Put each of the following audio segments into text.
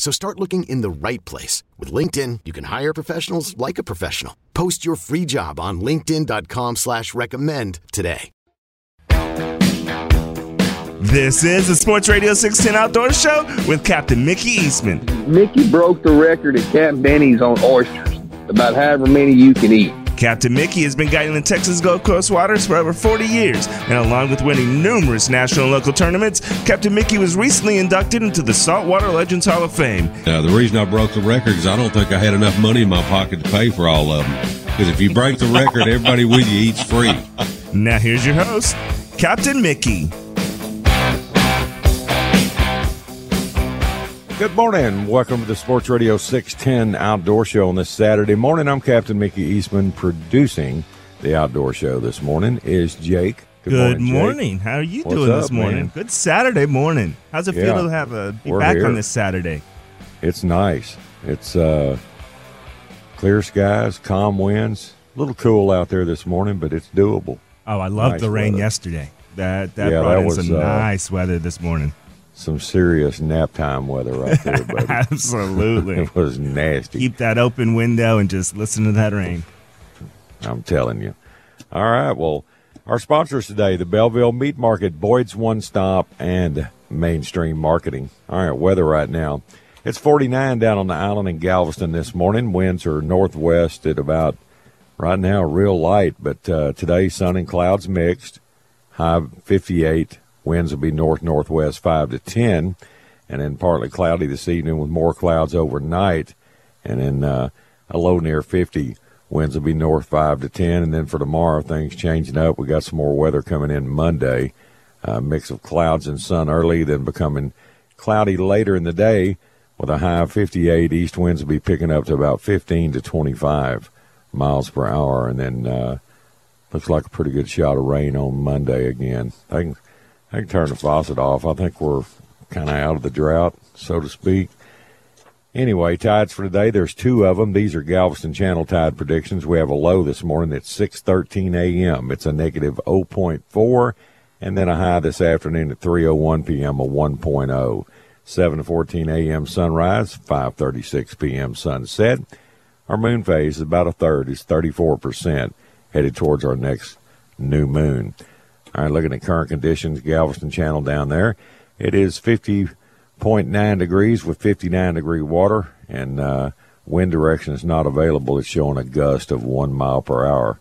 So start looking in the right place. With LinkedIn, you can hire professionals like a professional. Post your free job on linkedin.com slash recommend today. This is the Sports Radio 610 Outdoor Show with Captain Mickey Eastman. Mickey broke the record at Camp Benny's on oysters, about however many you can eat. Captain Mickey has been guiding the Texas Gulf Coast waters for over 40 years, and along with winning numerous national and local tournaments, Captain Mickey was recently inducted into the Saltwater Legends Hall of Fame. Now, the reason I broke the record is I don't think I had enough money in my pocket to pay for all of them. Because if you break the record, everybody with you eats free. Now here's your host, Captain Mickey. Good morning. Welcome to the Sports Radio 610 Outdoor Show on this Saturday morning. I'm Captain Mickey Eastman. Producing the Outdoor Show this morning is Jake. Good, morning. morning. How are you What's doing up, this morning? man? Good Saturday morning. How's it Yeah. feel to have a be back here. on this Saturday? It's nice. It's uh, clear skies, calm winds. A little cool out there this morning, but it's doable. Oh, I loved Nice the rain weather. yesterday. That that Yeah, brought that in was, some uh, nice weather this morning. Some serious nap time weather right there, buddy. Absolutely. it was nasty. Keep that open window and just listen to that rain. I'm telling you. All right. Well, our sponsors today, the Belleville Meat Market, Boyd's One Stop, and Mainstream Marketing. All right. Weather right now. It's 49 down on the island in Galveston this morning. Winds are northwest at about, right now, real light, but uh, today, sun and clouds mixed. High 58. Winds will be north northwest 5 to 10. And then partly cloudy this evening with more clouds overnight. And then uh, a low near 50. Winds will be north 5 to 10. And then for tomorrow, things changing up. We got some more weather coming in Monday. A mix of clouds and sun early, then becoming cloudy later in the day with a high of 58. East winds will be picking up to about 15 to 25 miles per hour. And then uh, looks like a pretty good shot of rain on Monday again. I can turn the faucet off. I think we're kind of out of the drought, so to speak. Anyway, tides for today. There's two of them. These are Galveston Channel tide predictions. We have a low this morning at 6:13 a.m. It's a negative 0.4, and then a high this afternoon at 3:01 p.m. a 1.0. 7 to 14 a.m. sunrise, 5:36 p.m. sunset. Our moon phase is about a third. It's 34 percent, headed towards our next new moon. All right, looking at current conditions, Galveston Channel down there. It is 50.9 degrees with 59 degree water, and uh, wind direction is not available. It's showing a gust of one mile per hour.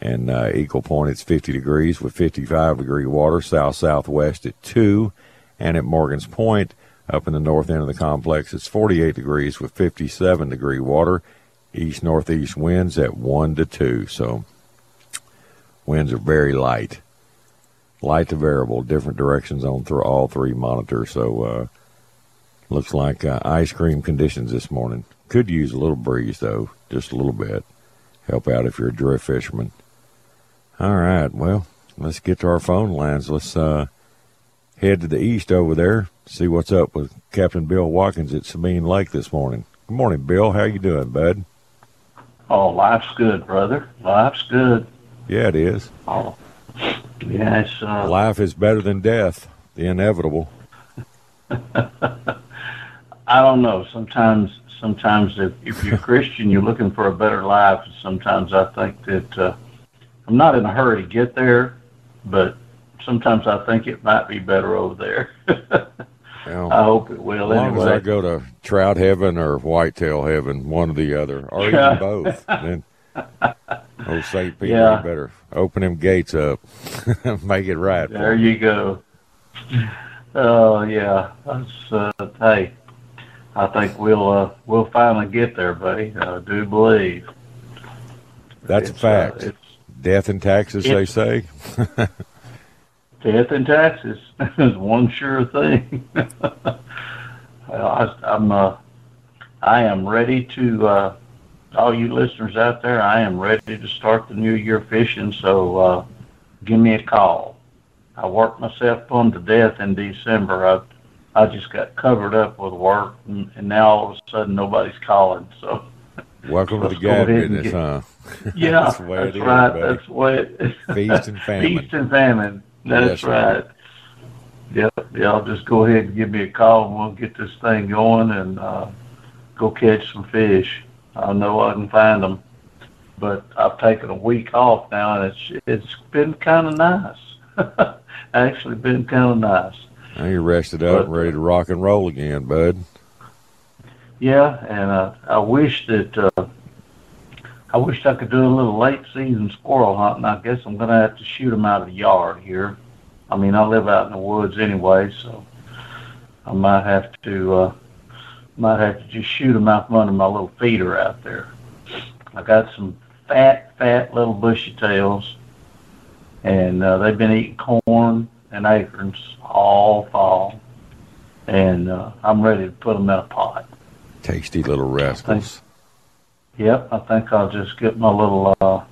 And uh, Eagle Point, it's 50 degrees with 55 degree water, south southwest at 2. And at Morgan's Point, up in the north end of the complex, it's 48 degrees with 57 degree water, east northeast winds at 1 to 2. So winds are very light light to variable, different directions on through all three monitors. So uh, looks like uh, ice cream conditions this morning. Could use a little breeze though, just a little bit. Help out if you're a drift fisherman. All right, well, let's get to our phone lines. Let's uh, head to the east over there. See what's up with Captain Bill Watkins at Sabine Lake this morning. Good morning, Bill. How you doing, bud? Oh, life's good, brother. Life's good. Yeah, it is. Oh, yes. Uh, Life is better than death. The inevitable. I don't know. Sometimes, sometimes if, if you're Christian, you're looking for a better life. Sometimes I think that uh, I'm not in a hurry to get there, but sometimes I think it might be better over there. Well, I hope it will. as long anyway. as I go to trout heaven or whitetail heaven, one or the other, or even both, then old St. Peter Yeah. you better open them gates up, make it right. There me. you go. Oh yeah, that's uh, hey. I think we'll uh, we'll finally get there, buddy. I do believe. That's a It's, uh, fact. it's Death and taxes, they say. death and taxes is one sure thing. well, I, I'm uh, I am ready to uh, all you listeners out there. I am ready to start the new year fishing. So uh, give me a call. I worked myself plumb to death in December. I I just got covered up with work, and, and now all of a sudden nobody's calling. So Welcome to the gab business, get- huh? yeah, That's that's is, right. buddy. That's way Feast and famine. Feast and famine. That's sir. right. Yep. Y'all just go ahead and give me a call, and we'll get this thing going and uh, go catch some fish. I know I can find them, but I've taken a week off now, and it's it's been kind of nice. Actually, been kind of nice. Now you're rested up and But- ready to rock and roll again, bud. Yeah, and I, I wish that uh, I wish I could do a little late season squirrel hunting. I guess I'm gonna have to shoot them out of the yard here. I mean, I live out in the woods anyway, so I might have to uh, might have to just shoot them out from under my little feeder out there. I got some fat, fat little bushy tails, and uh, they've been eating corn and acorns all fall, and uh, I'm ready to put them in a pot. Tasty little rascals. Yep, I think I'll just get my little uh,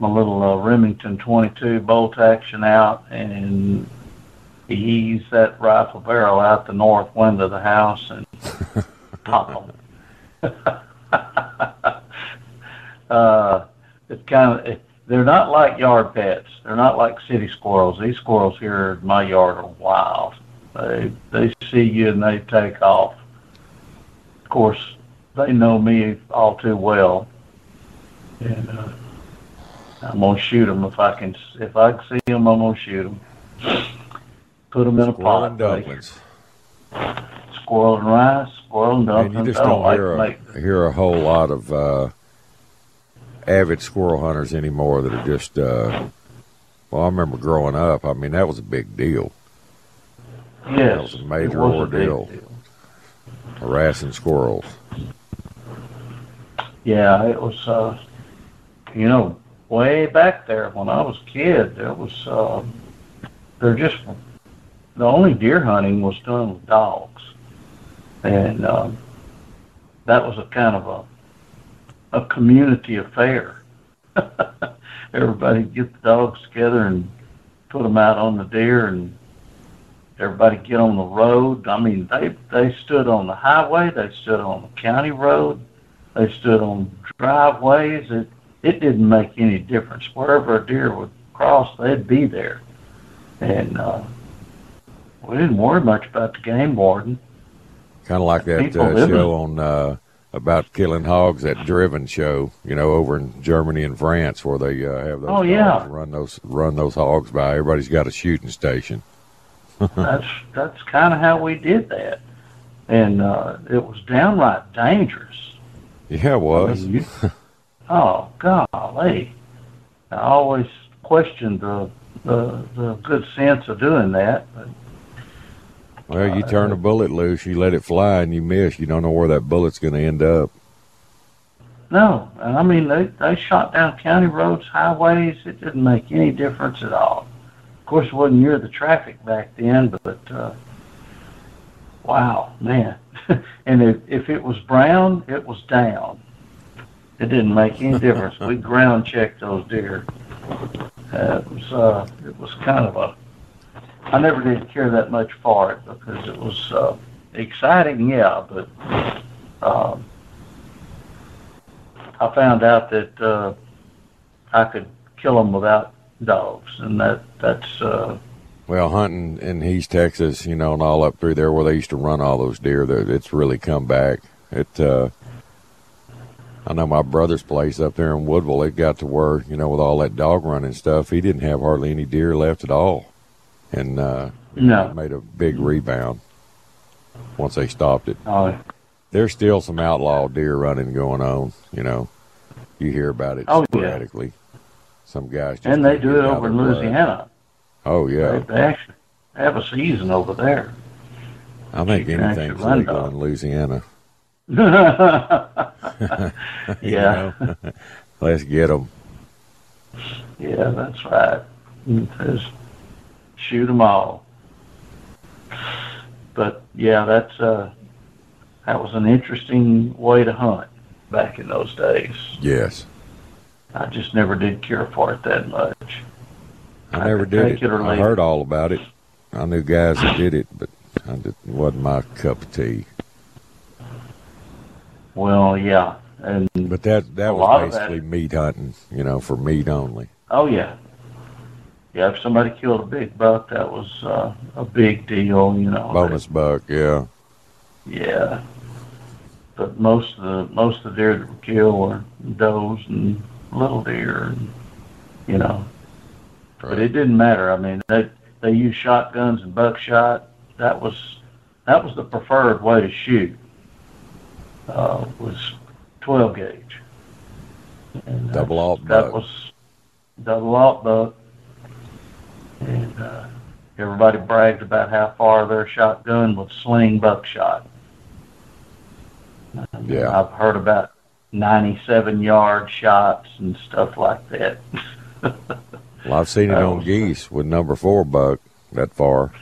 my little uh, Remington 22 bolt action out and ease that rifle barrel out the north window of the house and pop them. uh, it's kind of it, they're not like yard pets. They're not like city squirrels. These squirrels here in my yard are wild. They they see you and they take off. Of course, they know me all too well, and uh, I'm gonna shoot them if I can. If I can see them, I'm gonna shoot them. Put them in a Squirrel pot. and buddy. dumplings. Squirrel and rice, squirrel and Man, you just I don't like hear to a, make- hear a whole lot of uh, avid squirrel hunters anymore that are just. Uh, well, I remember growing up. I mean, that was a big deal. Yes, was a major it was a ordeal. deal. Harassing squirrels. Yeah, it was. Uh, you know, way back there when I was a kid, there was. Uh, there just the only deer hunting was done with dogs, and um, that was a kind of a a community affair. Everybody get the dogs together and put them out on the deer, and everybody get on the road. I mean, they they stood on the highway, they stood on the county road, they stood on driveways. It it didn't make any difference. Wherever a deer would cross, they'd be there. And uh, we didn't worry much about the game warden. Kind of like that uh, show on uh, about killing hogs, that Driven show, you know, over in Germany and France, where they uh, have those Oh, yeah. run those run those hogs by. Everybody's got a shooting station. That's that's kind of how we did that, and uh, it was downright dangerous. Yeah, it was. You- oh golly! I always questioned the, the the good sense of doing that, but Well, you turn a bullet loose, you let it fly, and you miss. You don't know where that bullet's going to end up. no. I mean, they they shot down county roads, highways. It didn't make any difference at all. Of course, it wasn't near the traffic back then, but uh, wow, man! and if if it was brown, it was down. It didn't make any difference. we ground checked those deer. Uh, it was uh, it was kind of a. I never did care that much for it because it was uh, exciting, yeah, but um, I found out that uh, I could kill them without dogs, and that that's uh, Well, hunting in East Texas, you know, and all up through there where they used to run all those deer, it's really come back. It, uh, I know my brother's place up there in Woodville. It got to where, you know, with all that dog running stuff, he didn't have hardly any deer left at all, and uh, No. made a big rebound. once they stopped it. Oh, There's still some outlaw deer running going on. You know, you hear about it Oh, yeah. Some guys just and they do it over in. Louisiana. Oh yeah, they actually have a season over there. I think anything's legal dog. in Louisiana. yeah? Let's get them. yeah, that's right. Shoot them all. But yeah, that's uh, that was an interesting way to hunt back in those days. Yes, I just never did care for it that much. I I never did it. I heard all about it. I knew guys that did it, but just, it wasn't my cup of tea. Well, yeah, and But that that A lot of was that- basically meat hunting. You know, for meat only. oh yeah, yeah. If somebody killed a big buck, that was uh, a big deal. You know, Bonus buck. Yeah. Yeah. But most of the most of the deer that were killed were does and little deer, and, you know. But it didn't matter. I mean, they they used shotguns and buckshot. That was that was the preferred way to shoot. Uh, was twelve gauge. And Double aught That buck. was double aught buck. And uh, everybody bragged about how far their shotgun would sling buckshot. And Yeah. I've heard about 97 yard shots and stuff like that. Well, I've seen it on was- geese with number four buck that far.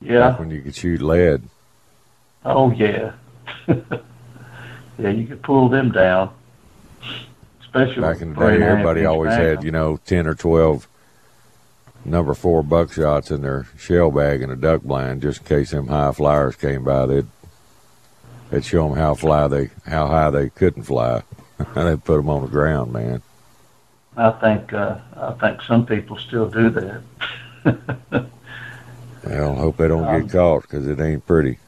yeah. Back when you could shoot lead. Oh yeah. yeah, you could pull them down. Especially Back in the day, and a half everybody always had, you know, 10 or 12 number four buckshots in their shell bag in a duck blind just in case them high flyers came by. They'd, they'd show them how fly they, how high they couldn't fly. and they'd put them on the ground, man. I think uh, I think some people still do that. Well, hope they don't Um, get caught because it ain't pretty.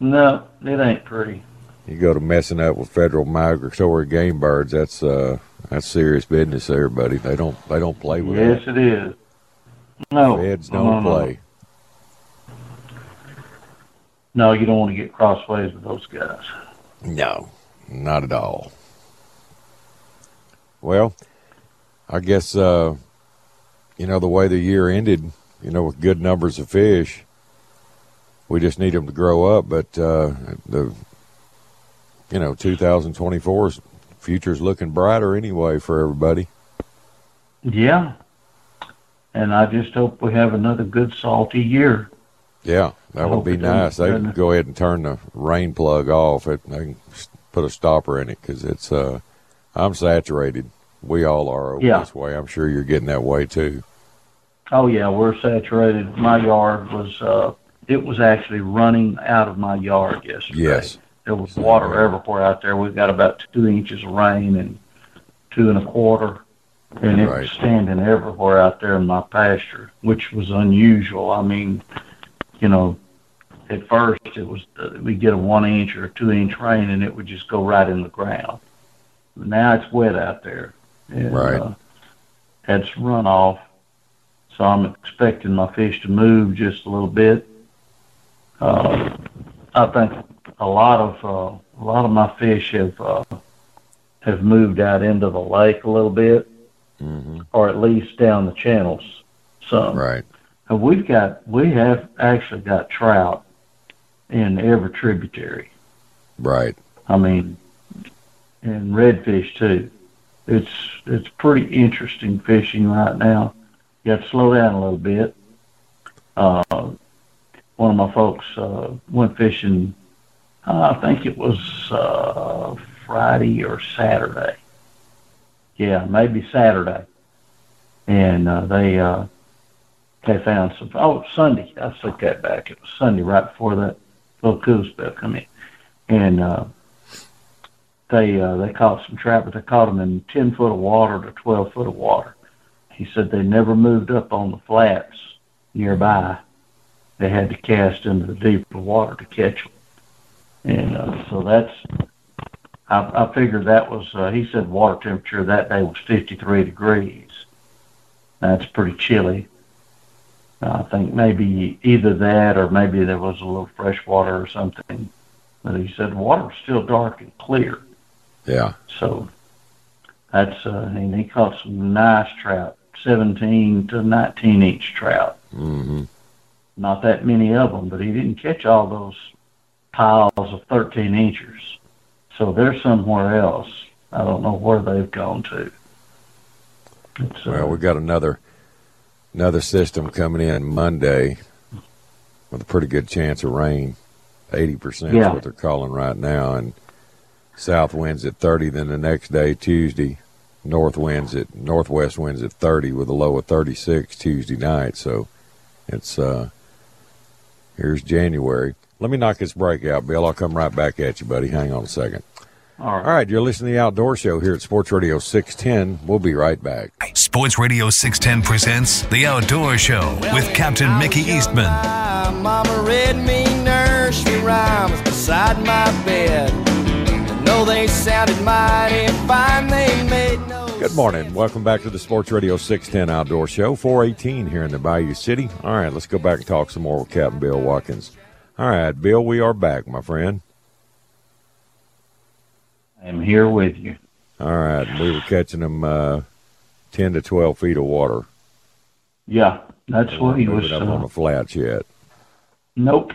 no, it ain't pretty. You go to messing up with federal migratory game birds. That's uh, that's serious business there, buddy. They don't they don't play with it. Yes, that. it is. No, Feds don't no, no. play. No, you don't want to get crossways with those guys. No, not at all. Well, I guess uh, you know the way the year ended. You know, with good numbers of fish, we just need them to grow up. But uh, the you know 2024's future's looking brighter anyway for everybody. Yeah, and I just hope we have another good salty year. Yeah, that I would be nice. They can go ahead and turn the rain plug off. It, they can put a stopper in it because it's. Uh, I'm saturated. We all are over Yeah. this way. I'm sure you're getting that way too. Oh yeah, we're saturated. My yard was uh it was actually running out of my yard yesterday. Yes. There was water everywhere out there. We've got about two inches of rain and two and a quarter. And it Right. was standing everywhere out there in my pasture, which was unusual. I mean, you know, at first it was uh, we get a one inch or a two inch rain and it would just go right in the ground. Now it's wet out there. And, Right. Uh, had some runoff, so I'm expecting my fish to move just a little bit. Uh, I think a lot of uh, a lot of my fish have uh, have moved out into the lake a little bit, hmm or at least down the channels some. Right. And we've got we have actually got trout in every tributary. Right. I mean, and redfish too. It's it's pretty interesting fishing right now. You have to slow down a little bit. Uh, one of my folks uh, went fishing. Uh, I think it was uh, Friday or Saturday. Yeah, maybe Saturday. And uh, they uh, they found some. Oh, Sunday. I took that back. It was Sunday right before that little cool spell come in, and uh, they uh, they caught some trout, but they caught them in ten foot of water to twelve foot of water. He said they never moved up on the flats nearby. They had to cast into the deeper water to catch them, and uh, so that's. I, I figured that was. Uh, he said water temperature that day was fifty three degrees. That's pretty chilly. I think maybe either that or maybe there was a little fresh water or something. But he said water was still dark and clear. Yeah. So that's uh, and he caught some nice trout, 17 to 19 inch trout. hmm Not that many of them, but he didn't catch all those piles of 13 inchers. So they're somewhere else. I don't know where they've gone to. It's, uh, Well, we got another another system coming in Monday with a pretty good chance of rain. Eighty percent is what they're calling right now, and south winds at thirty. Then the next day, Tuesday, north winds at northwest winds at thirty with a low of thirty six Tuesday night. So it's uh here's January. Let me knock this break out, Bill. I'll come right back at you, buddy. Hang on a second. all right. All right, you're listening to the Outdoor Show here at Sports Radio 610. We'll be right back. Sports Radio 610 presents The Outdoor Show with Captain Mickey Eastman. My mama read me nursery rhymes beside my bed. I know they sounded mighty fine. They made no Good morning. Welcome back to the Sports Radio 610 Outdoor Show, 418 here in the Bayou City. All right, let's go back and talk some more with Captain Bill Watkins. All right, Bill, we are back, my friend. I'm here with you. All right, we were catching them uh, 10 to 12 feet of water. Yeah, that's what he was. up uh, on the flats yet. Nope,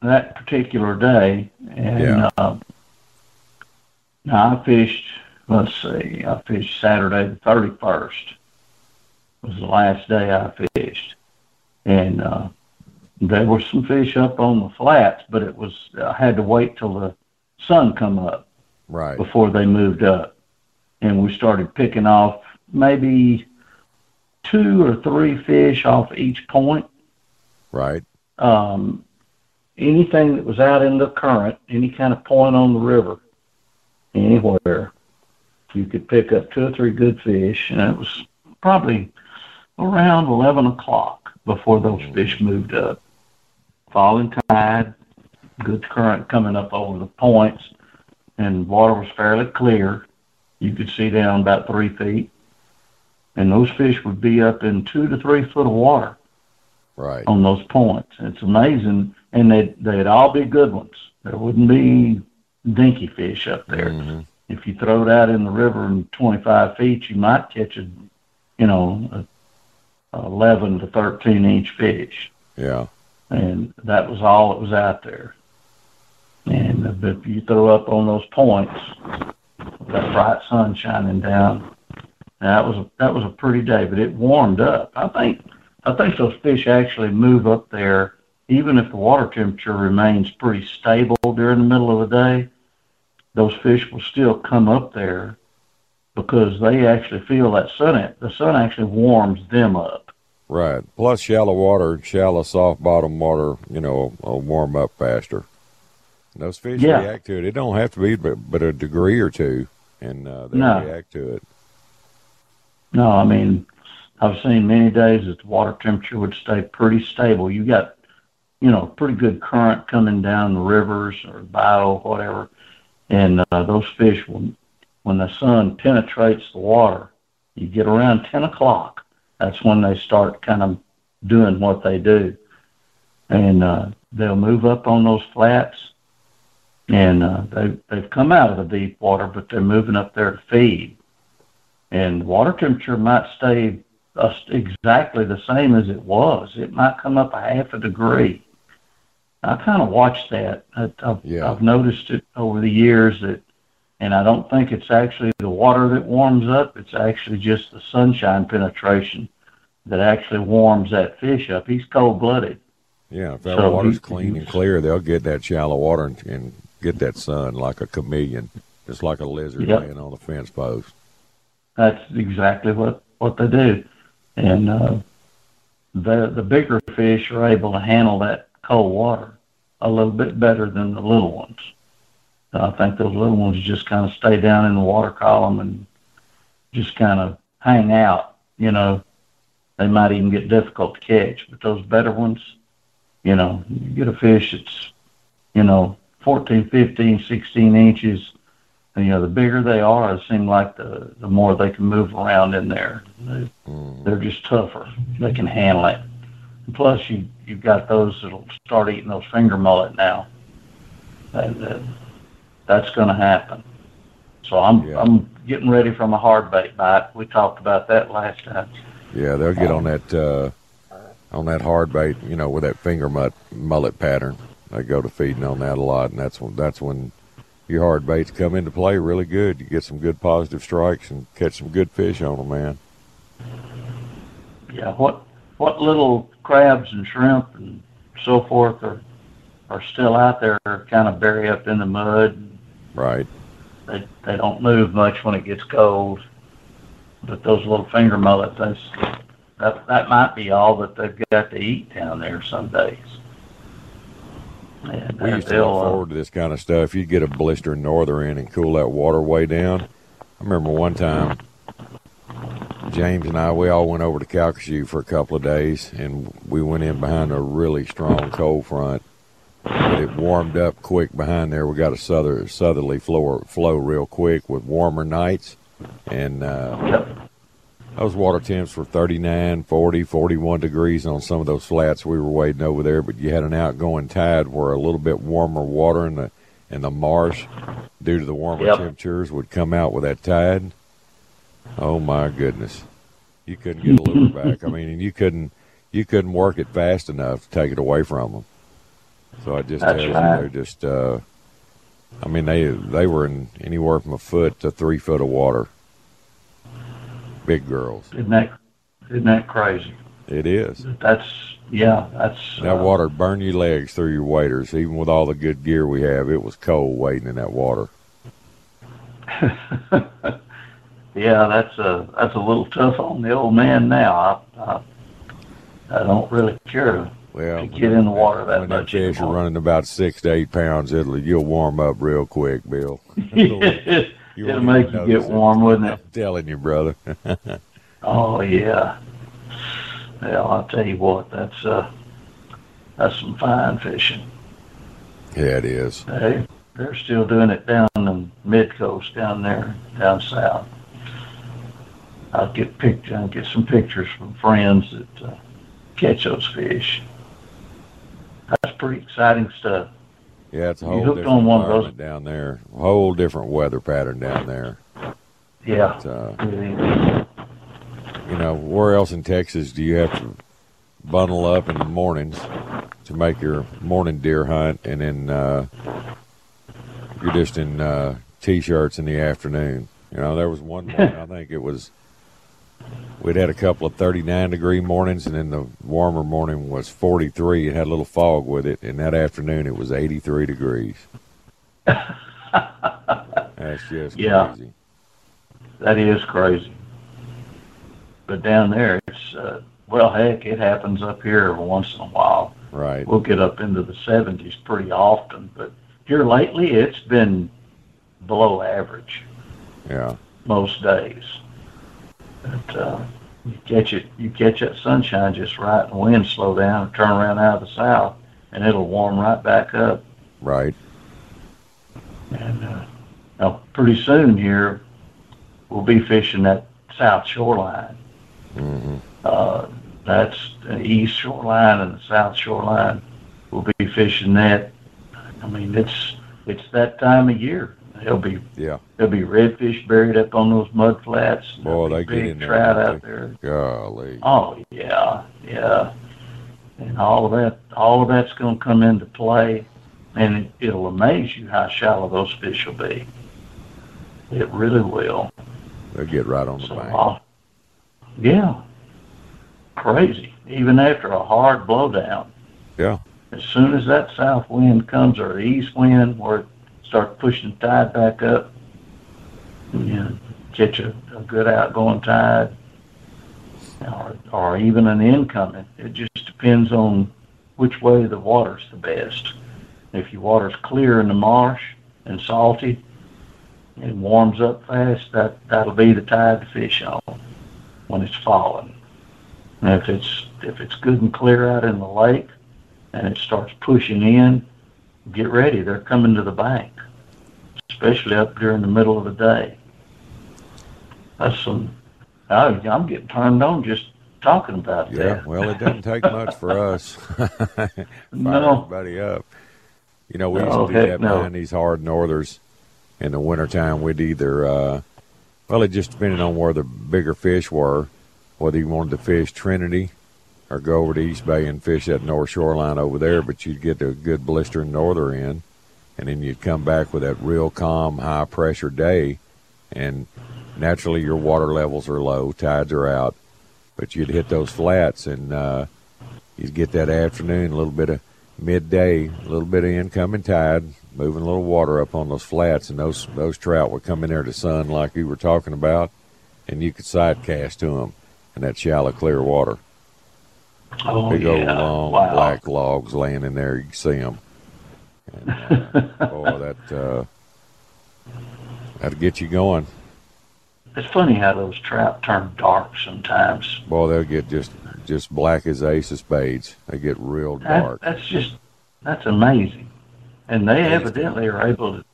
that particular day. And Yeah. uh, now I fished. Let's see, I fished Saturday the thirty first. Was the last day I fished, and uh, there were some fish up on the flats, but it was I had to wait till the sun come up Right. before they moved up, and we started picking off maybe two or three fish off each point Right. um, anything that was out in the current, any kind of point on the river, anywhere, you could pick up two or three good fish, and it was probably around 11 o'clock before those fish moved up. Falling tide, good current coming up over the points, and water was fairly clear. You could see down about three feet, and those fish would be up in two to three foot of water Right. on those points. It's amazing, and they'd they'd all be good ones. There wouldn't be dinky fish up there. Mhm. If you throw it out in the river in 25 feet, you might catch a, you know, a, a 11 to 13 inch fish, Yeah. And that was all that was out there. And if you throw up on those points, that bright sun shining down, that was a, that was a pretty day. But it warmed up. I think I think those fish actually move up there, even if the water temperature remains pretty stable during the middle of the day. Those fish will still come up there because they actually feel that sun. The sun actually warms them up. Right. Plus, shallow water, shallow, soft bottom water, you know, will warm up faster. And those fish Yeah. react to it. It don't have to be, but, but a degree or two, and uh, they No. react to it. No, I mean, I've seen many days that the water temperature would stay pretty stable. You got, you know, pretty good current coming down the rivers or the bayou, whatever, and uh, those fish, when when the sun penetrates the water, you get around ten o'clock. That's when they start kind of doing what they do, and uh, they'll move up on those flats, and uh, they they've come out of the deep water, but they're moving up there to feed and water temperature might stay uh, exactly the same as it was. It might come up a half a degree. I kind of watched that. I, I've, Yeah. I've noticed it over the years that, and I don't think it's actually the water that warms up. It's actually just the sunshine penetration that actually warms that fish up. He's cold blooded. Yeah, if that So water's he- clean and clear, they'll get that shallow water and, and get that sun like a chameleon, just like a lizard Yep. laying on the fence post. That's exactly what what they do, and uh, the the bigger fish are able to handle that cold water a little bit better than the little ones. I think those little ones just kind of stay down in the water column and just kind of hang out. You know, they might even get difficult to catch, but those better ones, you know, you get a fish that's, you know, 14, 15, 16 inches and, you know, the bigger they are, it seems like the the more they can move around in there. They, Mm. they're just tougher. They can handle it. plus you you've got those that'll start eating those finger mullet now, and uh, that's going to happen. So I'm Yeah. I'm getting ready for my hard bait bite. We talked about that last time. Yeah, they'll get on that uh, on that hard bait, you know, with that finger mut, mullet pattern. They go to feeding on that a lot, and that's when that's when your hard baits come into play really good. You get some good positive strikes and catch some good fish on them, man. Yeah, what what little crabs and shrimp and so forth are are still out there kind of bury up in the mud. Right. They they don't move much when it gets cold. But those little finger mullets, that's, that that might be all that they've got to eat down there some days. And We used to look uh, forward to this kind of stuff. You'd get a blister norther in and cool that water way down. I remember one time, James and I, we all went over to Calcasieu for a couple of days, and we went in behind a really strong cold front. But it warmed up quick behind there. We got a souther, southerly flow, flow real quick with warmer nights, and uh, those water temps were 39, 40, 41 degrees on some of those flats we were wading over there, but you had an outgoing tide where a little bit warmer water in the in the marsh due to the warmer Yep. temperatures would come out with that tide. Oh my goodness. You couldn't get a lure back. I mean, and you couldn't you couldn't work it fast enough to take it away from them. So I just That's tells right. you they're just uh I mean they they were in anywhere from a foot to 3 foot of water. Big girls. isn't that isn't that crazy? It is. That's yeah, that's That uh, water burn your legs through your waders. Even with all the good gear we have, it was cold wading in that water. yeah, that's a that's a little tough on the old man now. I I, I don't really care to, Well, to get in the water that when much fish are running about six to eight pounds, it'll you'll warm up real quick, Bill. You It'll make you get warm, wouldn't I'm it? telling you, brother. Oh yeah. Well, I'll tell you what, that's uh that's some fine fishing. yeah, it is. They they're still doing it down in mid coast down there, down south. I'll get picture I'll get some pictures from friends that uh, catch those fish. That's pretty exciting stuff. Yeah, it's a whole hooked different on one environment down there. A whole different weather pattern down there. Yeah. But, uh, you know, where else in Texas do you have to bundle up in the mornings to make your morning deer hunt, and then uh, you're just in uh, t-shirts in the afternoon? You know, there was one morning I think it was we'd had a couple of 39 degree mornings, and then the warmer morning was 43. It had a little fog with it, and that afternoon it was 83 degrees. That's just Yeah. crazy. That is crazy. But down there, it's uh, well, heck, it happens up here every once in a while. Right. We'll get up into the 70s pretty often, but here lately, it's been below average Yeah. most days. But uh, you catch it, you catch that sunshine just right, and the wind slow down, and turn around out of the south, and it'll warm right back up. Right. And uh, now, pretty soon here, we'll be fishing that south shoreline. hmm Uh, that's the east shoreline and the south shoreline. We'll be fishing that. I mean, it's it's that time of year. There'll be Yeah. there'll be redfish buried up on those mud flats. Boy, they get in there, trout out there. Golly. Oh yeah, yeah. And all of that, all of that's going to come into play, and it, it'll amaze you how shallow those fish will be. It really will. They'll get right on the So, bank. uh, yeah, crazy. Even after a hard blowdown, Yeah. as soon as that south wind comes or east wind, where it starts pushing the tide back up, you know, a, a good outgoing tide, or, or even an incoming. It just depends on which way the water's the best. If your water's clear in the marsh and salty, and warms up fast, that that'll be the tide to fish on when it's falling. And if it's if it's good and clear out in the lake, and it starts pushing in, get ready. They're coming to the bank, especially up during the middle of the day. That's some. I, I'm getting turned on just talking about Yeah, that. well, it doesn't take much for us. Fire No. everybody up. You know, we No, used to do that no. behind these hard northers in the wintertime. We'd either, uh, well, it just depended on where the bigger fish were, whether you wanted to fish Trinity or go over to East Bay and fish that north shoreline over there, but you'd get a good blistering norther in, and then you'd come back with that real calm, high pressure day, and naturally your water levels are low, tides are out, but you'd hit those flats and uh, you'd get that afternoon, a little bit of midday, a little bit of incoming tide, moving a little water up on those flats, and those those trout would come in there to sun like you were talking about, and you could side cast to them in that shallow, clear water. Oh, Big old yeah. long wow. black logs laying in there, you can see them. And, uh, boy, that uh, that'll get you going. It's funny how those trout turn dark sometimes. Boy, they'll get just just black as ace of spades. They get real That, dark. that's just that's amazing, and they evidently are able to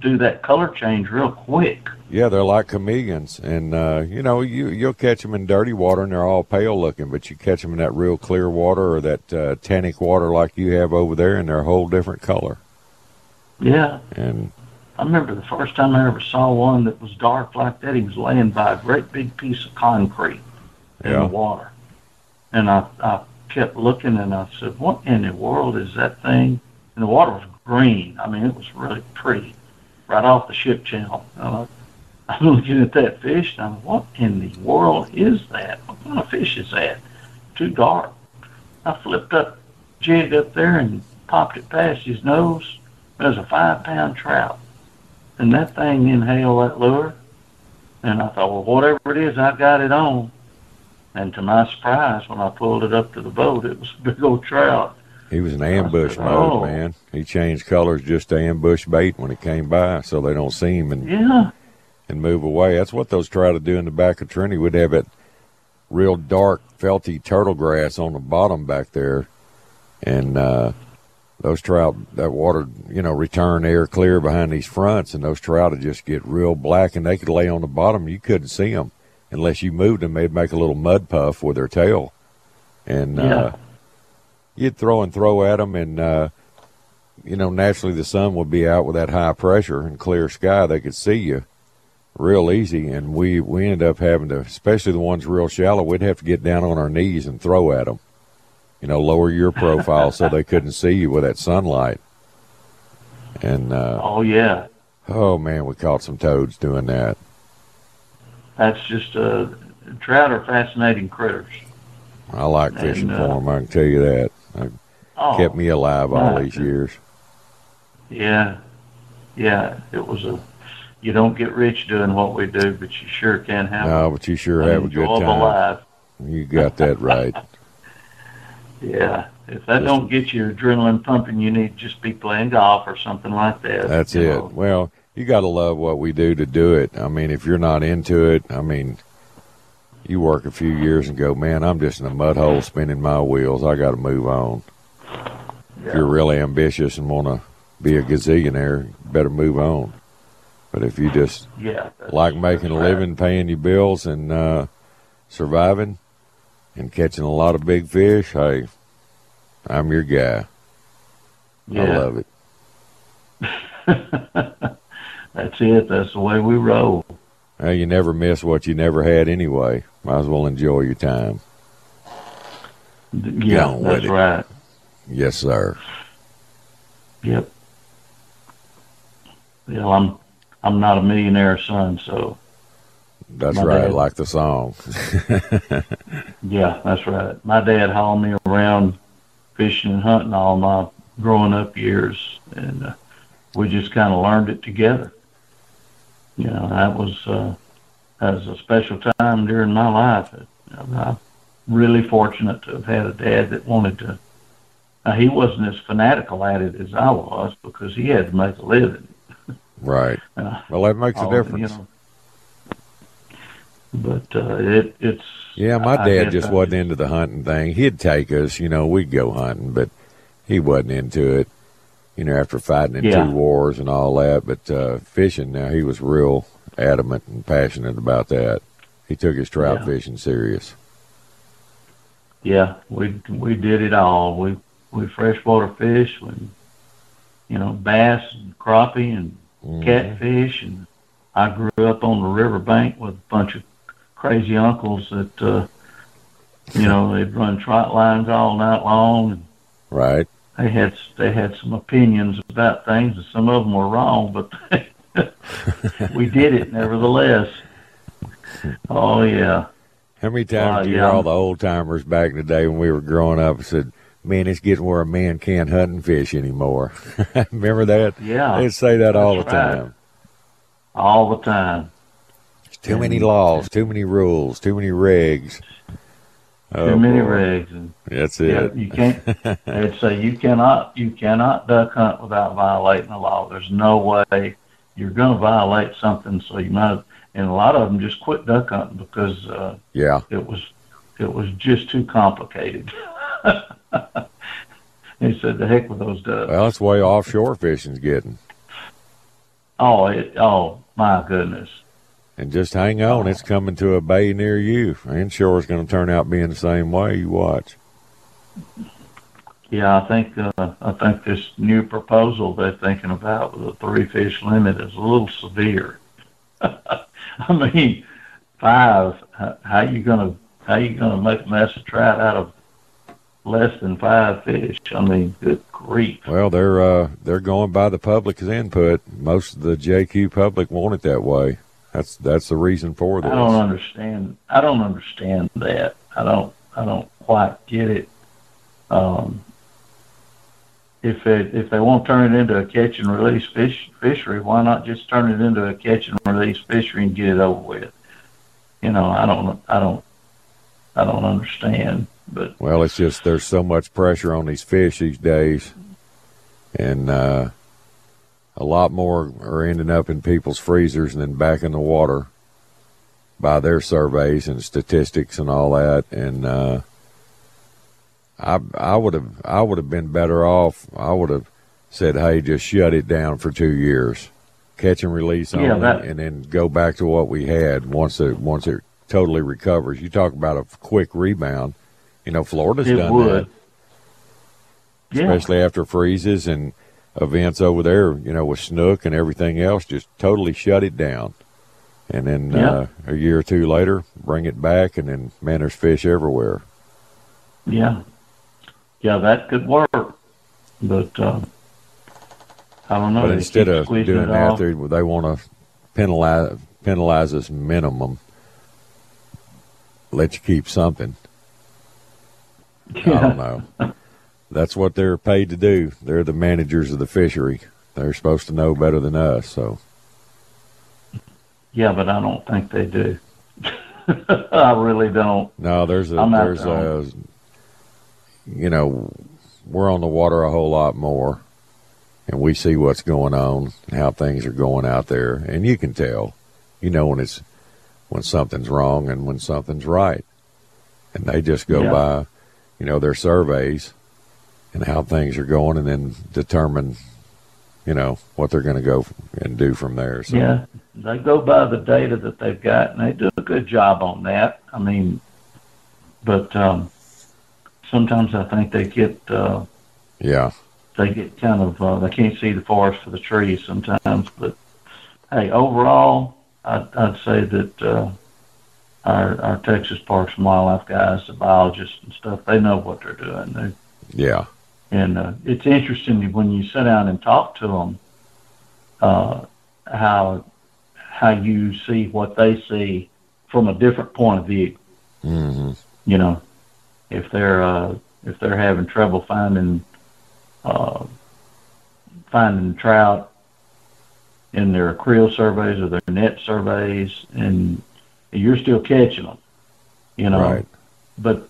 do that color change real quick. Yeah, they're like chameleons, and uh, you know you you'll catch them in dirty water and they're all pale looking, but you catch them in that real clear water or that uh, tannic water like you have over there, and they're a whole different color. Yeah, And I remember the first time I ever saw one that was dark like that. He was laying by a great big piece of concrete in Yeah. the water, and I I kept looking and I said, "What in the world is that thing?" And the water was green. I mean, it was really pretty, right off the ship channel. I'm looking at that fish and I'm, "What in the world is that? What kind of fish is that? Too dark." I flipped up jig up there and popped it past his nose. It was a five pound trout. And that thing inhaled that lure. And I thought, well, whatever it is, I got it on. And to my surprise, when I pulled it up to the boat, it was a big old trout. He was an ambush said, mode, "Oh." man. He changed colors just to ambush bait when it came by, so they don't see him and Yeah. and move away. That's what those trout would do in the back of Trinity. We'd have it real dark, felty turtle grass on the bottom back there, and uh, those trout, that water, you know, return air clear behind these fronts, and those trout would just get real black, and they could lay on the bottom. You couldn't see them unless you moved them. They'd make a little mud puff with their tail, and Yeah. uh, you'd throw and throw at them, and uh, you know, naturally the sun would be out with that high pressure and clear sky. They could see you real easy, and we we ended up having to, especially the ones real shallow, we'd have to get down on our knees and throw at them. You know, lower your profile so they couldn't see you with that sunlight. And uh, Oh, yeah. oh man, we caught some toads doing that. That's just, uh, trout are fascinating critters. I like fishing And, for them. I can tell you that. It Oh, kept me alive all these years. Yeah. Yeah. It was a, you don't get rich doing what we do, but you sure can have No, but you sure have a good time. life. You got that right. Yeah. If that Just- don't get your adrenaline pumping, you need to just be playing golf or something like that. That's it. know. Well, you got to love what we do to do it. I mean, if you're not into it, I mean, you work a few years and go, man, I'm just in a mud hole spinning my wheels. I got to move on. If you're really ambitious and want to be a gazillionaire, better move on. But if you just Yeah. like making a right. living, paying your bills, and uh, surviving, and catching a lot of big fish, hey, I'm your guy. I Yeah. love it. That's it. That's the way we roll. Well, you never miss what you never had anyway. Might as well enjoy your time. Yeah, that's right. Yes, sir. Yep. Yeah, I'm I'm not a millionaire son, so That's My right, dad. like the song. yeah, that's right. My dad hauled me around fishing and hunting all my growing up years, and uh, we just kind of learned it together. You know, that was uh, that was a special time during my life. I'm I'm really fortunate to have had a dad that wanted to. Now, he wasn't as fanatical at it as I was because he had to make a living. right. Uh, Well, that makes a difference. You know, but uh, it it's Yeah, my I dad just I- wasn't into the hunting thing. He'd take us, you know, we'd go hunting, but he wasn't into it. You know, after fighting in Yeah. two wars and all that, but uh, fishing now he was real adamant and passionate about that. He took his trout Yeah. fishing serious. yeah, we we did it all. We we freshwater fish, we, you know, bass and crappie and Mhm. catfish, and I grew up on the riverbank with a bunch of crazy uncles that, uh, you know, they'd run trout lines all night long. And Right. They had they had some opinions about things, and some of them were wrong, but we did it nevertheless. Oh yeah. How many times Uh, do you yeah. hear all the old timers back in the day when we were growing up said, "Man, it's getting where a man can't hunt and fish anymore." Remember that? Yeah, They'd say that all the right. time. all the time. Too many laws, too many rules, too many regs. Too Oh, many boy. regs, and That's yeah, it. you can't. They'd say you cannot you cannot duck hunt without violating the law. There's no way you're going to violate something, so you might. And a lot of them just quit duck hunting because uh, yeah. it was it was just too complicated. they said, "The heck with those ducks." Well, that's the way offshore fishing's getting. Oh, it, oh my goodness. And just hang on, it's coming to a bay near you. Inshore's going to turn out being the same way. You watch. Yeah, I think uh, I think this new proposal they're thinking about with a three fish limit is a little severe. I mean, five. How, how you gonna how you gonna make a mess of trout out of less than five fish? I mean, good grief. Well, they're uh, they're going by the public's input. Most of the JQ public want it that way. That's that's the reason for this. I don't understand. I don't understand that. I don't. I don't quite get it. Um, if it, if they won't turn it into a catch and release fish fishery, why not just turn it into a catch and release fishery and get it over with? You know, I don't. I don't. I don't understand. But Well, it's just there's so much pressure on these fish these days, and uh, a lot more are ending up in people's freezers than back in the water by their surveys and statistics and all that. And uh, I I would have I would have been better off. I would have said, "Hey, just shut it down for two years, catch and release Yeah, only, that- and then go back to what we had once it once it totally recovers." You talk about a quick rebound. You know, Florida's it done would. that, Yeah. especially after freezes and events over there. You know, with snook and everything else, just totally shut it down. And then Yeah. uh, a year or two later, bring it back, and then man, there's fish everywhere. Yeah. Yeah, that could work. But uh, I don't know. but instead of doing that, they they want to penalize penalize us minimum. Let you keep something. I don't know. That's what they're paid to do. They're the managers of the fishery. They're supposed to know better than us. So Yeah, but I don't think they do. I really don't. no, there's a there's a you know we're on the water a whole lot more, and we see what's going on, how things are going out there, and you can tell, you know when it's when something's wrong and when something's right, and they just go Yeah. by, you know, their surveys and how things are going, and then determine, you know, what they're going to go and do from there. So Yeah, they go by the data that they've got, and they do a good job on that. I mean, but um, sometimes I think they get uh, yeah, they get kind of uh, they can't see the forest for the trees sometimes. But hey, overall, I'd, I'd say that uh, our our Texas Parks and Wildlife guys, the biologists and stuff, they know what they're doing. They yeah, and uh, it's interesting when you sit down and talk to them uh, how how you see what they see from a different point of view. hmm You know, if they're uh, if they're having trouble finding uh, finding trout in their creel surveys or their net surveys, and you're still catching them. You know, right. but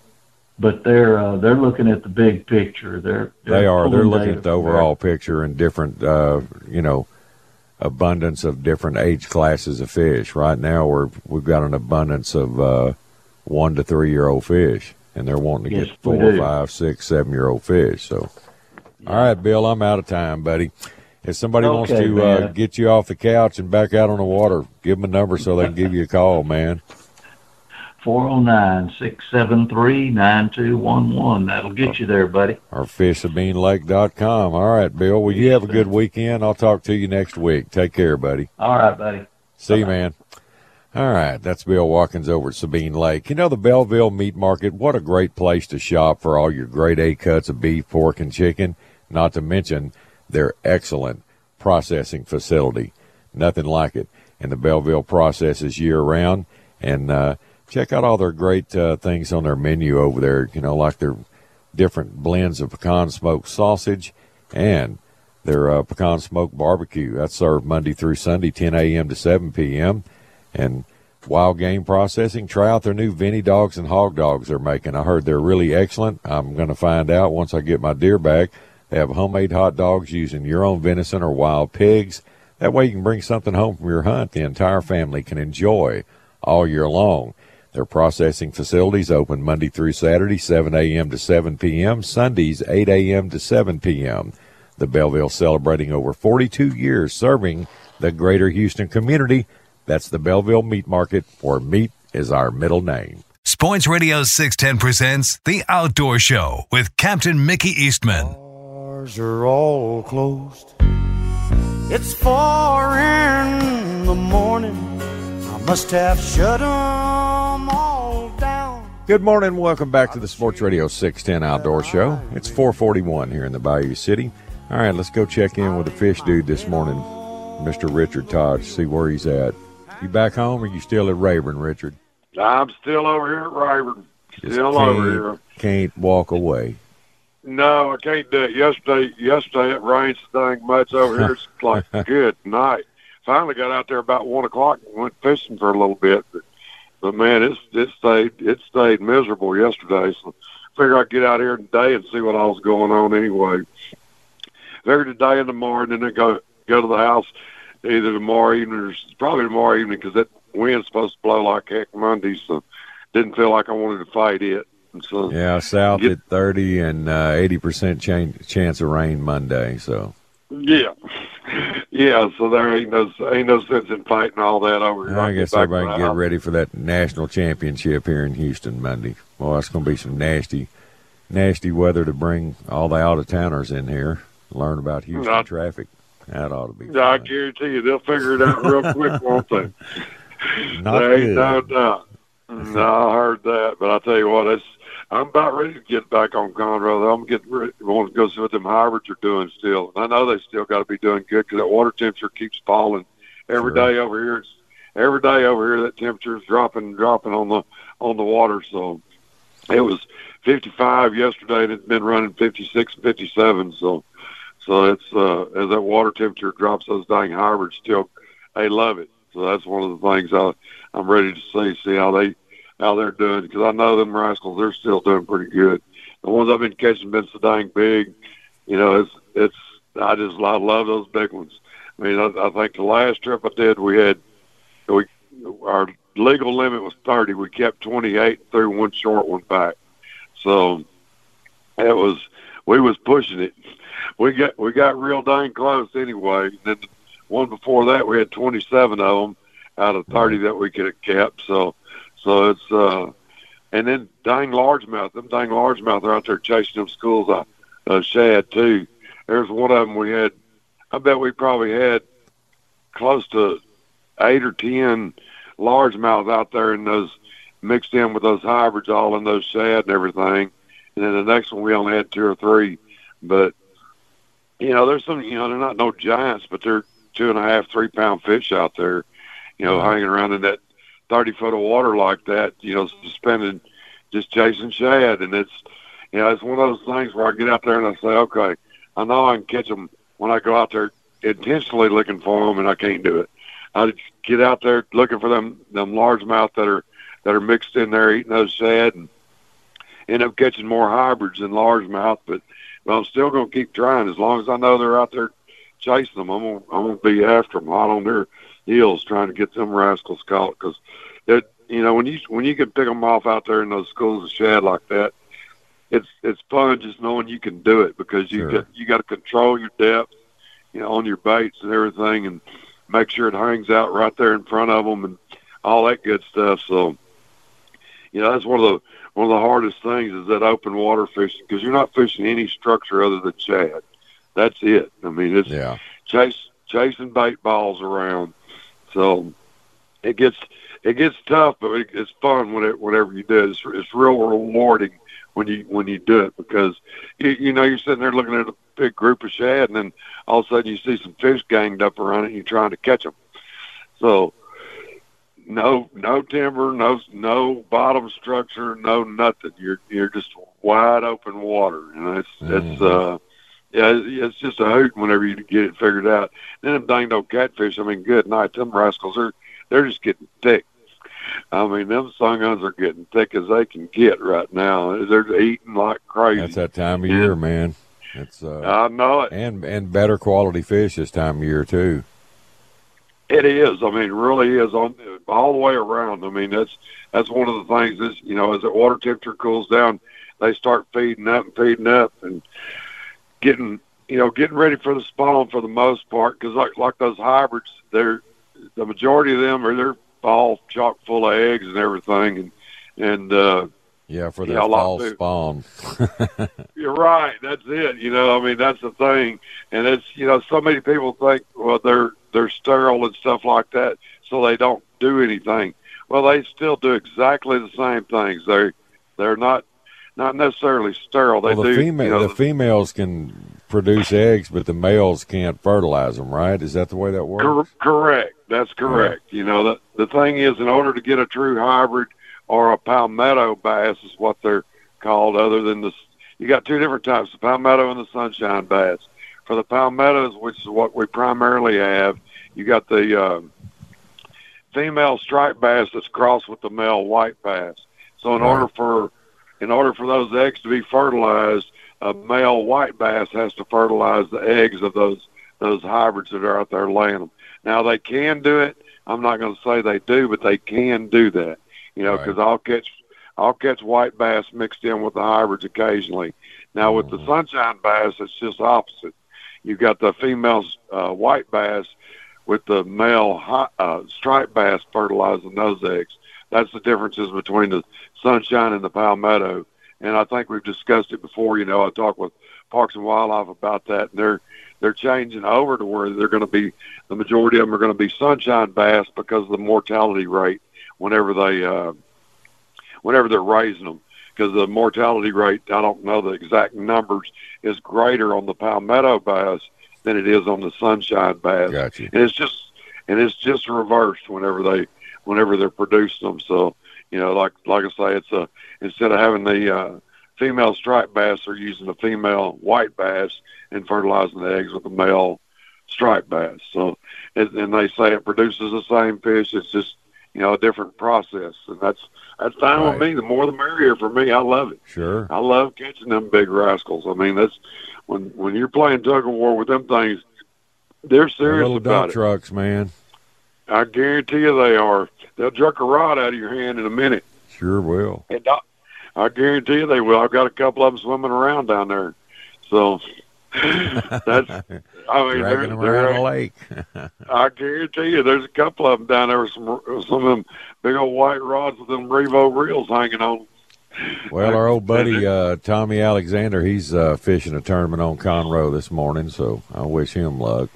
but they're uh, they're looking at the big picture. They're, they're They are. They're looking at the overall picture and different, uh, you know, abundance of different age classes of fish. Right now, we're we've got an abundance of uh, one to three year old fish, and they're wanting to Yes, get four, five, six, seven year old fish. So, all right, Bill, I'm out of time, buddy. If somebody wants to uh, get you off the couch and back out on the water, give them a number so they can give you a call, man. 409-673-9211. That'll get you there, buddy. Or fishsabineLake.com. All right, Bill. Well, you have a good weekend. I'll talk to you next week. Take care, buddy. All right, buddy. See you, man. All right, that's Bill Watkins over at Sabine Lake. You know, the Belleville Meat Market, what a great place to shop for all your grade A cuts of beef, pork, and chicken, not to mention their excellent processing facility. Nothing like it. And the Belleville processes year round. And uh, check out all their great uh, things on their menu over there, you know, like their different blends of pecan smoked sausage and their uh, pecan smoked barbecue. That's served Monday through Sunday, 10 a.m. to 7 p.m and wild game processing. Try out their new Vinny dogs and hog dogs they're making. I heard they're really excellent. I'm going to find out once I get my deer back. They have homemade hot dogs using your own venison or wild pigs. That way you can bring something home from your hunt the entire family can enjoy all year long. Their processing facilities open Monday through Saturday, 7 a.m. to 7 p.m., Sundays, 8 a.m. to 7 p.m. The Belleville celebrating over 42 years serving the greater Houston community that's the Belleville Meat Market, where meat is our middle name. Sports Radio 610 presents The Outdoor Show with Captain Mickey Eastman. Bars are all closed. It's four in the morning. I must have shut them down. Good morning. Welcome back to the Sports Radio 610 Outdoor Show. It's 441 here in the Bayou City. All right, let's go check in with the fish dude this morning, Mr. Richard Tatsch, see where he's at. You back home or you still at Rayburn, Richard? I'm still over here at Rayburn. Still over here. Can't walk away. No, I can't do it. Yesterday, yesterday it rained so dang much over here. It's like good night. Finally got out there about one o'clock and went fishing for a little bit. But, but man, it's it stayed it stayed miserable yesterday. So figure I'd get out here today and see what all's going on anyway. Figured today and tomorrow, and then go go to the house either tomorrow evening or probably tomorrow evening because that wind's supposed to blow like heck Monday. So didn't feel like I wanted to fight it. And so Yeah, south get- at 30 and uh, 80% chan- chance of rain Monday. So yeah, yeah. So there ain't no ain't no sense in fighting all that over here. I guess everybody can get ready for that national championship here in Houston Monday. Well, that's going to be some nasty, nasty weather to bring all the out of towners in here. Learn about Houston Not- traffic. That ought to be. I guarantee you they'll figure it out real quick, won't they? Not there ain't good. no doubt. No, I heard that, but I tell you what, it's I'm about ready to get back on Conroe. I'm getting ready, want to go see what them hybrids are doing still. And I know they still got to be doing good because that water temperature keeps falling every Sure. day over here. It's, every day over here, that temperature is dropping, and dropping on the on the water. So it was 55 yesterday, and it's been running 56 and 57. So so it's uh, as that water temperature drops, those dang hybrids still they love it. So that's one of the things I I'm ready to see see how they how they're doing because I know them rascals they're still doing pretty good. The ones I've been catching been so dang big, you know. It's it's I just I love those big ones. I mean, I, I think the last trip I did, we had we our legal limit was thirty. We kept twenty eight, threw one short one back. So it was we was pushing it. We got we got real dang close anyway. Then one before that, we had twenty seven of them out of thirty that we could have kept. So so it's uh, and then dang largemouth. Them dang largemouth are out there chasing them schools of uh, shad too. There's one of them we had. I bet we probably had close to eight or ten largemouth out there in those mixed in with those hybrids all in those shad and everything. And then the next one we only had two or three. But you know, there's some you know, they're not no giants, but they're two and a half, three pound fish out there, you know, hanging around in that thirty foot of water like that, you know, suspended just chasing shad and it's you know, it's one of those things where I get out there and I say, Okay, I know I can catch them when I go out there intentionally looking for them and I can't do it. I get out there looking for them them largemouth that are that are mixed in there eating those shad and end up catching more hybrids than largemouth. But but I'm still going to keep trying as long as I know they're out there chasing them. I'm gonna, I'm to be after them, hot on their heels, trying to get them rascals caught because that you know when you when you can pick them off out there in those schools of shad like that. It's it's fun just knowing you can do it because you Sure. got you got to control your depth, you know, on your baits and everything, and make sure it hangs out right there in front of them and all that good stuff. So you know that's one of the one of the hardest things is that open water fishing because you're not fishing any structure other than shad. That's it. I mean, it's Yeah. chase chasing bait balls around. So it gets it gets tough, but it, it's fun when it, whenever you do it. It's, it's real rewarding when you when you do it because you, you know you're sitting there looking at a big group of shad, and then all of a sudden you see some fish ganged up around it, and you're trying to catch them. So no no timber, no no bottom structure, no nothing. You're you're just wide open water, and it's it's uh yeah it's, just a hoot whenever you get it figured out. Then them dang old catfish. I mean, good night. Them rascals are they're just getting thick. I mean, them sunguns are getting thick as they can get right now. They're eating like crazy. That's that time of year, man. It's uh, I know it. and and better quality fish this time of year too. It is. I mean, really is on all the way around. I mean, that's that's one of the things. Is you know, as the water temperature cools down, they start feeding up and feeding up and getting you know getting ready for the spawn for the most part. Because like like those hybrids, they're the majority of them are they're all chock full of eggs and everything, and and uh, Yeah, for their a lot fall spawn. You're right. That's it. You know, I mean, that's the thing. And it's you know, so many people think well they're they're sterile and stuff like that, so they don't do anything. Well, they still do exactly the same things. They they're not not necessarily sterile. They well, the do. female you know, the females can produce eggs, but the males can't fertilize them. Right? Is that the way that works? Cor- correct. That's correct. You know, the the thing is, in order to get a true hybrid or a palmetto bass is what they're called. Other than the, you got two different types: the palmetto and the sunshine bass. For the palmettos, which is what we primarily have, you got the um, female striped bass that's crossed with the male white bass. So, in Right. order for in order for those eggs to be fertilized, a male white bass has to fertilize the eggs of those those hybrids that are out there laying them. Now they can do it. I'm not going to say they do, but they can do that. You know, Right. because I'll catch I'll catch white bass mixed in with the hybrids occasionally. Now with the sunshine bass, it's just opposite. You've got the female uh, white bass with the male hi- uh, striped bass fertilizing those eggs. That's the differences between the sunshine and the palmetto. And I think we've discussed it before. You know, I talked with Parks and Wildlife about that, and they're they're changing over to where they're going to be the majority of them are going to be sunshine bass because of the mortality rate whenever they uh, whenever they're raising them because the mortality rate I don't know the exact numbers is greater on the palmetto bass than it is on the sunshine bass Got you. and it's just and it's just reversed whenever they whenever they're producing them. So you know like like I say it's a instead of having the uh, female striped bass they're using the female white bass and fertilizing the eggs with the male striped bass. So and, and they say it produces the same fish. It's just you know a different process. And that's that's fine with me. The more the merrier for me. I love it. Sure. I love catching them big rascals. I mean that's when when you're playing tug of war with them things they're serious The little about dump it. trucks, man. I guarantee you they are. They'll jerk a rod out of your hand in a minute. Sure will. And I, I guarantee you they will. I've got a couple of them swimming around down there. So that's, I mean, Dragging they're, them they're, around the lake. I guarantee you there's a couple of them down there with some, some of them big old white rods with them Revo reels hanging on. Well, our old buddy uh, Tommy Alexander, he's uh, fishing a tournament on Conroe this morning, so I wish him luck.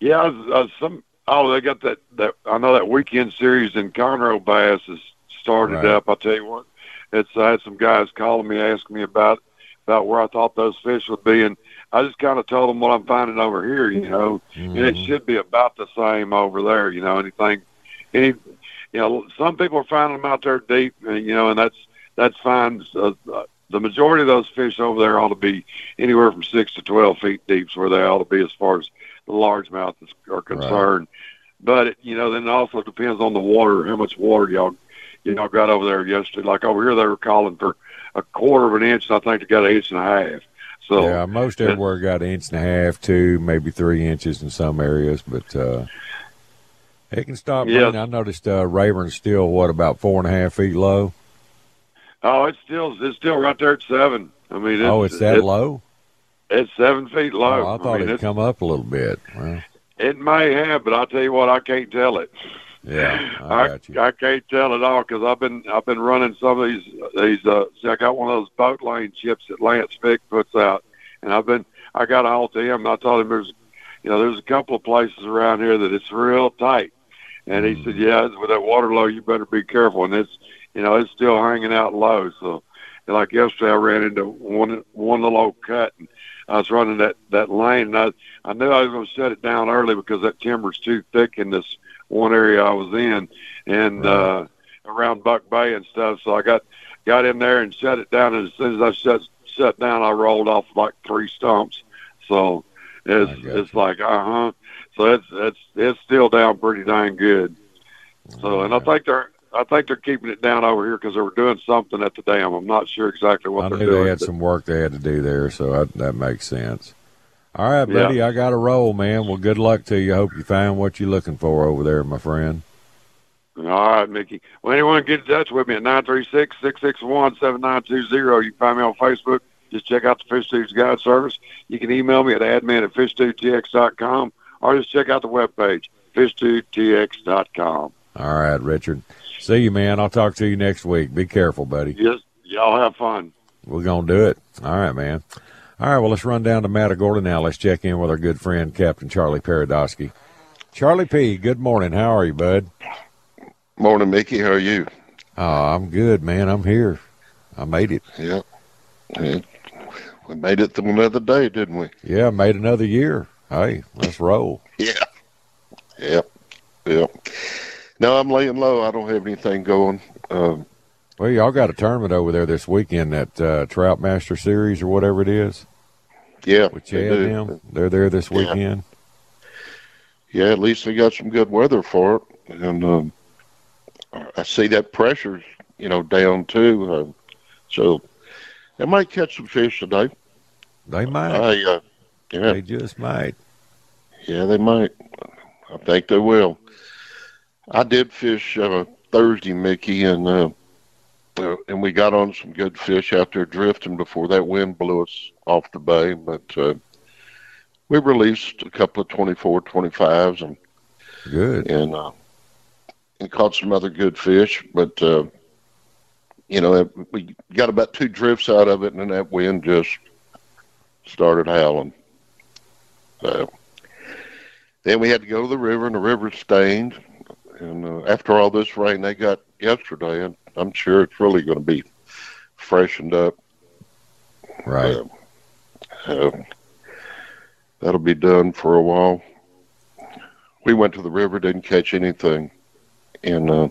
Yeah, uh, some. Oh, they got that. That I know that weekend series in Conroe Bass has started Right. up. I tell you what, it's. I had some guys calling me asking me about about where I thought those fish would be, and I just kind of told them what I'm finding over here. You know, and it Mhm. should be about the same over there. You know, anything, any, you know, some people are finding them out there deep, and, you know, and that's that's fine. Uh, the majority of those fish over there ought to be anywhere from six to twelve feet deep, is where they ought to be as far as the largemouth is, are concerned. But it, you know, then it also depends on the water, how much water y'all y'all got over there yesterday. Like over here, they were calling for a quarter of an inch, and I think they got an inch and a half. So yeah, most everywhere got an inch and a half, two, maybe three inches in some areas, but uh, it can stop Yeah. raining. I noticed uh, Rayburn's still what about four and a half feet low. Oh, it's still it's still right there at seven. I mean, it's, oh, it's that low. It's seven feet low. Oh, I thought mean, it'd come up a little bit. Well, It may have, but I'll tell you what, I can't tell it. Yeah, I I, got you. I can't tell it all because I've been I've been running some of these these. Uh, see, I got one of those boat lane chips that Lance Fick puts out, and I've been I got all to him. And I told him there's, you know, there's a couple of places around here that it's real tight, and he said, yeah, with that water low, you better be careful. And it's, you know, it's still hanging out low. So, like yesterday, I ran into one one little cut, and I was running that that lane, and I I knew I was going to shut it down early because that timber's too thick in this one area I was in, and uh, around Buck Bay and stuff. So I got got in there and shut it down. And as soon as I shut shut down, I rolled off like three stumps. So it's it's like uh huh. So it's it's it's still down pretty dang good. So and I think they're I think they're keeping it down over here because they were doing something at the dam. I'm not sure exactly what I they're doing. I knew doing. they had some work they had to do there, so I, that makes sense. All right, Yeah. buddy, I got a roll, man. Well, good luck to you. I hope you find what you're looking for over there, my friend. All right, Mickey. Well, anyone get in touch with me at 936-661-7920. You can find me on Facebook. Just check out the Fish Dudes Guide Service. You can email me at admin at fishdudetx.com or just check out the webpage, fishdudetx.com. All right, Richard. See you, man. I'll talk to you next week. Be careful, buddy. Yes, y'all have fun. We're going to do it. All right, man. All right, well, let's run down to Matagorda now. Let's check in with our good friend, Captain Charlie Paradowski. Charlie P., good morning. How are you, bud? Morning, Mickey. How are you? Oh, I'm good, man. I'm here. I made it. Yep. Yeah. We made it through another day, didn't we? Yeah, made another year. Hey, let's roll. Yeah. Yep. Yep. No, I'm laying low. I don't have anything going. Um, Well, y'all got a tournament over there this weekend, that uh, Trout Master Series or whatever it is. yeah. With they Chad do. and them. They're there this Yeah. weekend. Yeah, at least they got some good weather for it, and um, I see that pressure's you know down too. Uh, so they might catch some fish today. They might. I, uh, yeah, They just might. yeah, they might. I think they will. I did fish uh, Thursday, Mickey, and uh, uh, and we got on some good fish out there drifting before that wind blew us off the bay. But uh, we released a couple of 24, 25s and Good. and uh, and caught some other good fish. But uh, you know, it- we got about two drifts out of it, and then that wind just started howling. So then we had to go to the river, and the river stained. And uh, after all this rain they got yesterday, and I'm sure it's really going to be freshened up. Right. Uh, uh, that'll be done for a while. We went to the river, didn't catch anything, and uh,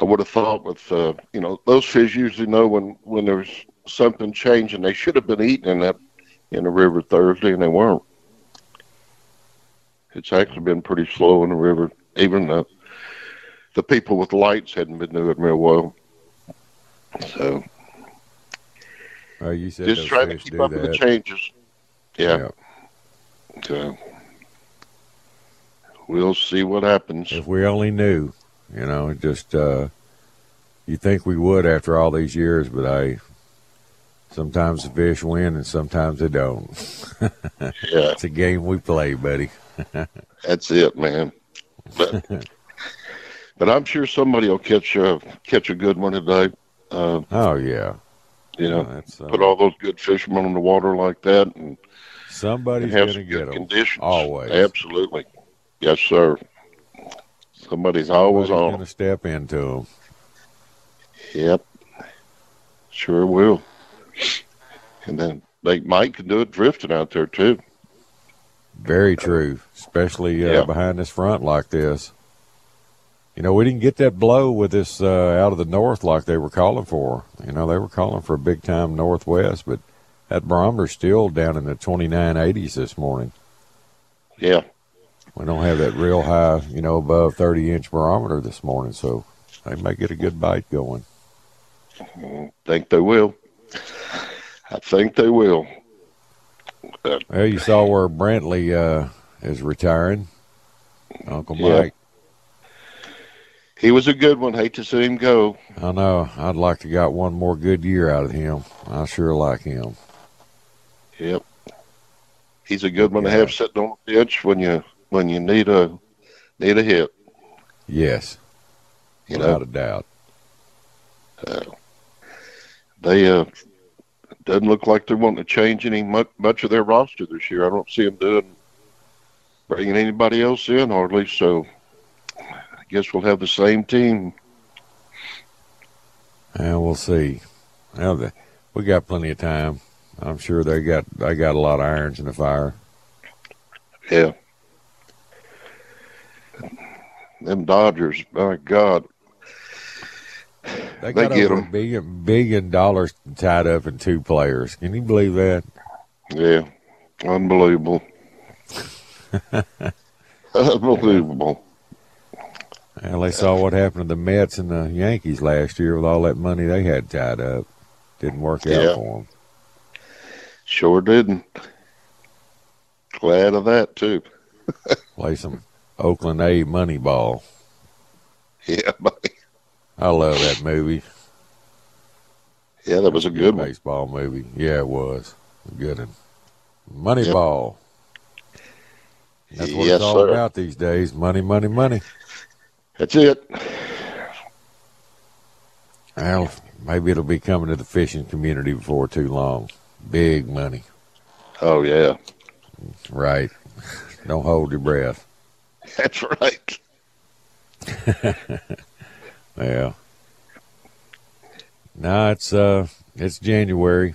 I would have thought with uh, you know those fish usually know when when there's something changing. They should have been eating in that in the river Thursday, and they weren't. It's actually been pretty slow in the river. Even the the people with lights hadn't been doing real well. So Oh, you said just trying to keep up with the changes. Yeah. Yeah. So we'll see what happens. If we only knew, you know, just uh, you think we would after all these years, but I sometimes the fish win and sometimes they don't. Yeah. it's a game we play, buddy. That's it, man. But, but I'm sure somebody will catch a catch a good one today. Uh, oh yeah, you know, that's, uh, put all those good fishermen on the water like that, and somebody's have gonna get good them. conditions. Always. absolutely. Yes, sir. Somebody's always Somebody's on. gonna step into them. Yep, sure will. And then they Mike can do it drifting out there too. Very true, especially uh, Yeah. behind this front like this. You know, we didn't get that blow with this uh, out of the north like they were calling for. You know, they were calling for a big time northwest, but that barometer's still down in the 2980s this morning. Yeah, We don't have that real high, you know, above 30 inch barometer this morning, so they may get a good bite going. I think they will. I think they will. Well, you saw where Brantley uh, is retiring. Uncle Yeah. Mike. he was a good one. Hate to see him go. I know. I'd like to got one more good year out of him. I sure like him. Yep. He's a good one to have sitting on the bench when you when you need a need a hit. Yes, You without know, a doubt. uh, they uh, doesn't look like they're wanting to change any much, much of their roster this year. I don't see them doing bringing anybody else in hardly. So I guess we'll have the same team. And we'll see. Well, we got plenty of time. I'm sure they got they got a lot of irons in the fire. Yeah. Them Dodgers, my God. They They got get over a 'em. billion billion dollars tied up in two players. Can you believe that? Yeah. Unbelievable. Unbelievable. Well, they saw what happened to the Mets and the Yankees last year with all that money they had tied up. Didn't work out Yeah. for them. Sure didn't. Glad of that, too. Play some Oakland A money ball. Yeah, buddy. I love that movie. Yeah, that was a good one. baseball movie. Yeah, it was a good one. Moneyball. That's what Yes, it's all sir. about these days. Money, money, money. That's it. Well, maybe it'll be coming to the fishing community before too long. Big money. Oh, yeah. Right. Don't hold your breath. That's right. Yeah. No, it's uh it's January.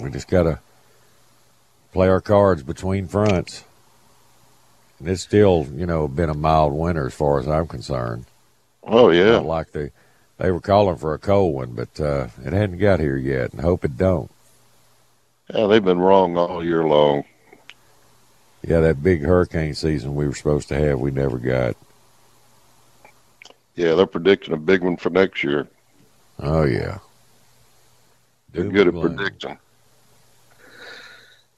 We just gotta play our cards between fronts. And it's still, you know, been a mild winter as far as I'm concerned. Oh, yeah. Not like they they were calling for a cold one, but uh it hadn't got here yet and hope it don't. Yeah, they've been wrong all year long. Yeah, that big hurricane season we were supposed to have, we never got. Yeah, they're predicting a big one for next year. Oh yeah. They're Doom good at predicting.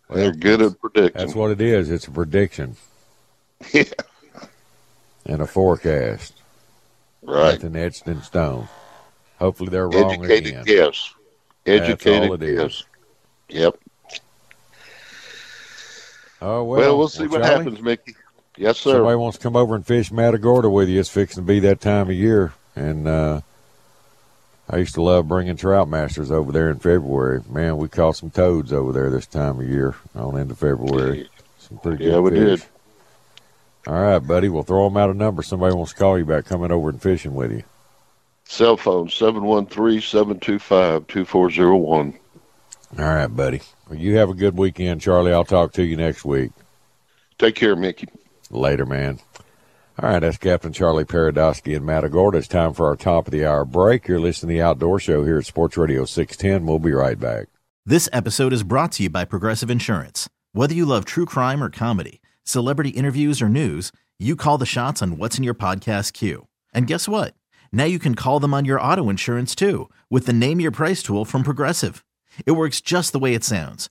They're good at predicting. That's what it is. It's a prediction. Yeah. And a forecast. Right. Nothing etched in stone. Hopefully they're wrong Educated again. guess. That's Educated all it is. guess. Yep. Oh well, Well, we'll see what Charlie, happens, Mickey. Yes, sir. Somebody wants to come over and fish Matagorda with you. It's fixing to be that time of year, and uh, I used to love bringing trout masters over there in February. Man, we caught some toads over there this time of year on into February. Some pretty good Yeah, we fish. did. All right, buddy. We'll throw them out a number. Somebody wants to call you about coming over and fishing with you. Cell phone 713-725-2401. All right, buddy. Well, you have a good weekend, Charlie. I'll talk to you next week. Take care, Mickey. Later, man. All right, that's Captain Charlie Paradowski in Matagorda. It's time for our top of the hour break. You're listening to the Outdoor Show here at Sports Radio 610. We'll be right back. This episode is brought to you by Progressive Insurance. Whether you love true crime or comedy, celebrity interviews or news, you call the shots on what's in your podcast queue. And guess what? Now you can call them on your auto insurance too with the Name Your Price tool from Progressive. It works just the way it sounds.